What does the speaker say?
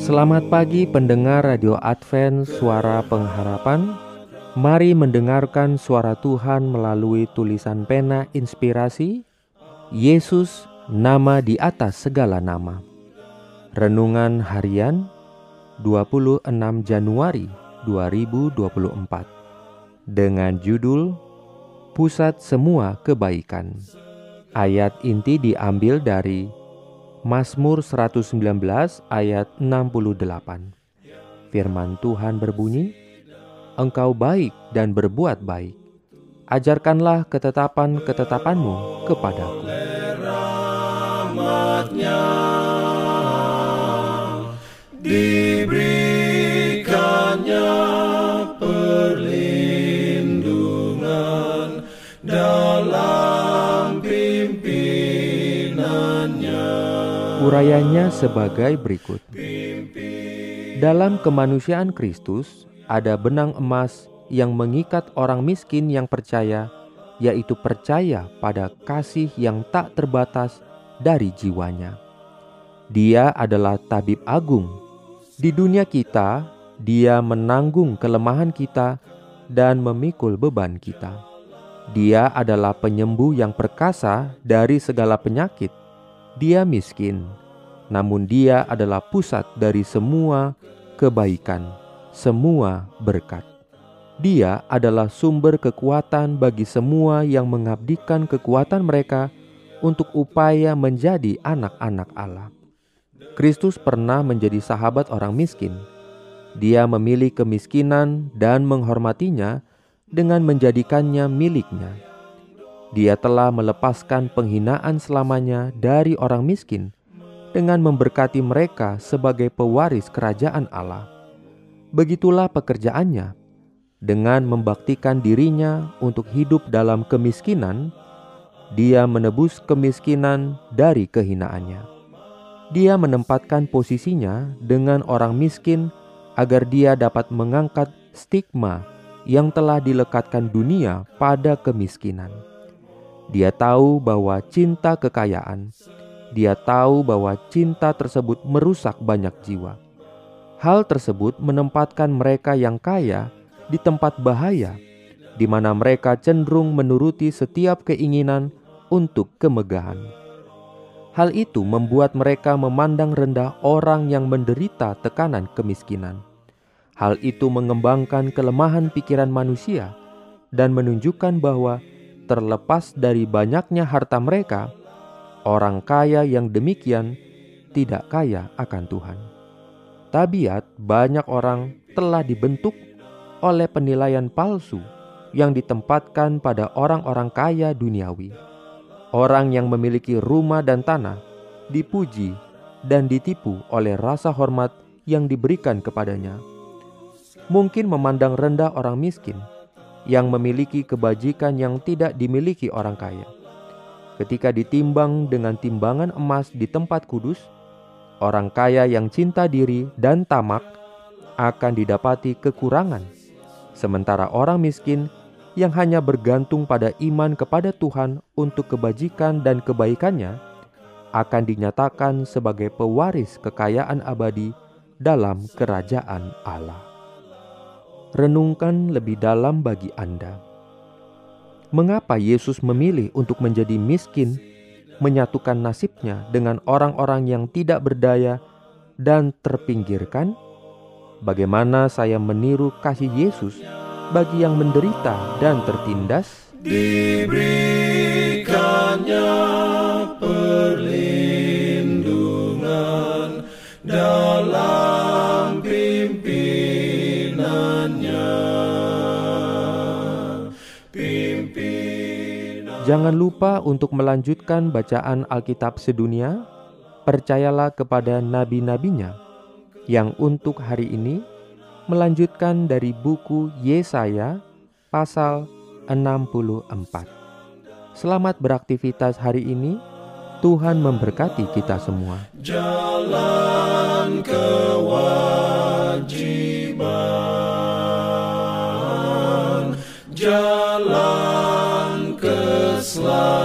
Selamat pagi pendengar Radio Advent Suara Pengharapan Mari mendengarkan suara Tuhan melalui tulisan pena inspirasi Yesus nama di atas segala nama. Renungan harian 26 Januari 2024 dengan judul Pusat Semua Kebaikan. Ayat inti diambil dari Mazmur 119 ayat 68. Firman Tuhan berbunyi, Engkau baik dan berbuat baik. Ajarkanlah ketetapan-ketetapanmu kepadaku diberikannya perlindungan dalam pimpinannya Urayanya sebagai berikut Dalam kemanusiaan Kristus ada benang emas yang mengikat orang miskin yang percaya yaitu percaya pada kasih yang tak terbatas dari jiwanya. Dia adalah tabib agung. Di dunia kita, dia menanggung kelemahan kita dan memikul beban kita. Dia adalah penyembuh yang perkasa dari segala penyakit. Dia miskin, namun dia adalah pusat dari semua kebaikan, semua berkat. Dia adalah sumber kekuatan bagi semua yang mengabdikan kekuatan mereka untuk upaya menjadi anak-anak Allah. Kristus pernah menjadi sahabat orang miskin. Dia memilih kemiskinan dan menghormatinya dengan menjadikannya miliknya. Dia telah melepaskan penghinaan selamanya dari orang miskin dengan memberkati mereka sebagai pewaris kerajaan Allah. Begitulah pekerjaannya dengan membaktikan dirinya untuk hidup dalam kemiskinan, dia menebus kemiskinan dari kehinaannya. Dia menempatkan posisinya dengan orang miskin agar dia dapat mengangkat stigma yang telah dilekatkan dunia pada kemiskinan. Dia tahu bahwa cinta kekayaan, dia tahu bahwa cinta tersebut merusak banyak jiwa. Hal tersebut menempatkan mereka yang kaya di tempat bahaya, di mana mereka cenderung menuruti setiap keinginan untuk kemegahan. Hal itu membuat mereka memandang rendah orang yang menderita tekanan kemiskinan. Hal itu mengembangkan kelemahan pikiran manusia dan menunjukkan bahwa terlepas dari banyaknya harta mereka, orang kaya yang demikian tidak kaya akan Tuhan. Tabiat banyak orang telah dibentuk oleh penilaian palsu yang ditempatkan pada orang-orang kaya duniawi. Orang yang memiliki rumah dan tanah dipuji dan ditipu oleh rasa hormat yang diberikan kepadanya. Mungkin memandang rendah orang miskin yang memiliki kebajikan yang tidak dimiliki orang kaya. Ketika ditimbang dengan timbangan emas di tempat kudus, orang kaya yang cinta diri dan tamak akan didapati kekurangan Sementara orang miskin yang hanya bergantung pada iman kepada Tuhan untuk kebajikan dan kebaikannya akan dinyatakan sebagai pewaris kekayaan abadi dalam kerajaan Allah. Renungkan lebih dalam bagi Anda. Mengapa Yesus memilih untuk menjadi miskin, menyatukan nasibnya dengan orang-orang yang tidak berdaya dan terpinggirkan? bagaimana saya meniru kasih Yesus bagi yang menderita dan tertindas? Diberikannya Jangan lupa untuk melanjutkan bacaan Alkitab sedunia. Percayalah kepada nabi-nabinya yang untuk hari ini melanjutkan dari buku Yesaya pasal 64. Selamat beraktivitas hari ini. Tuhan memberkati kita semua. Jalan kewajiban. Jalan love.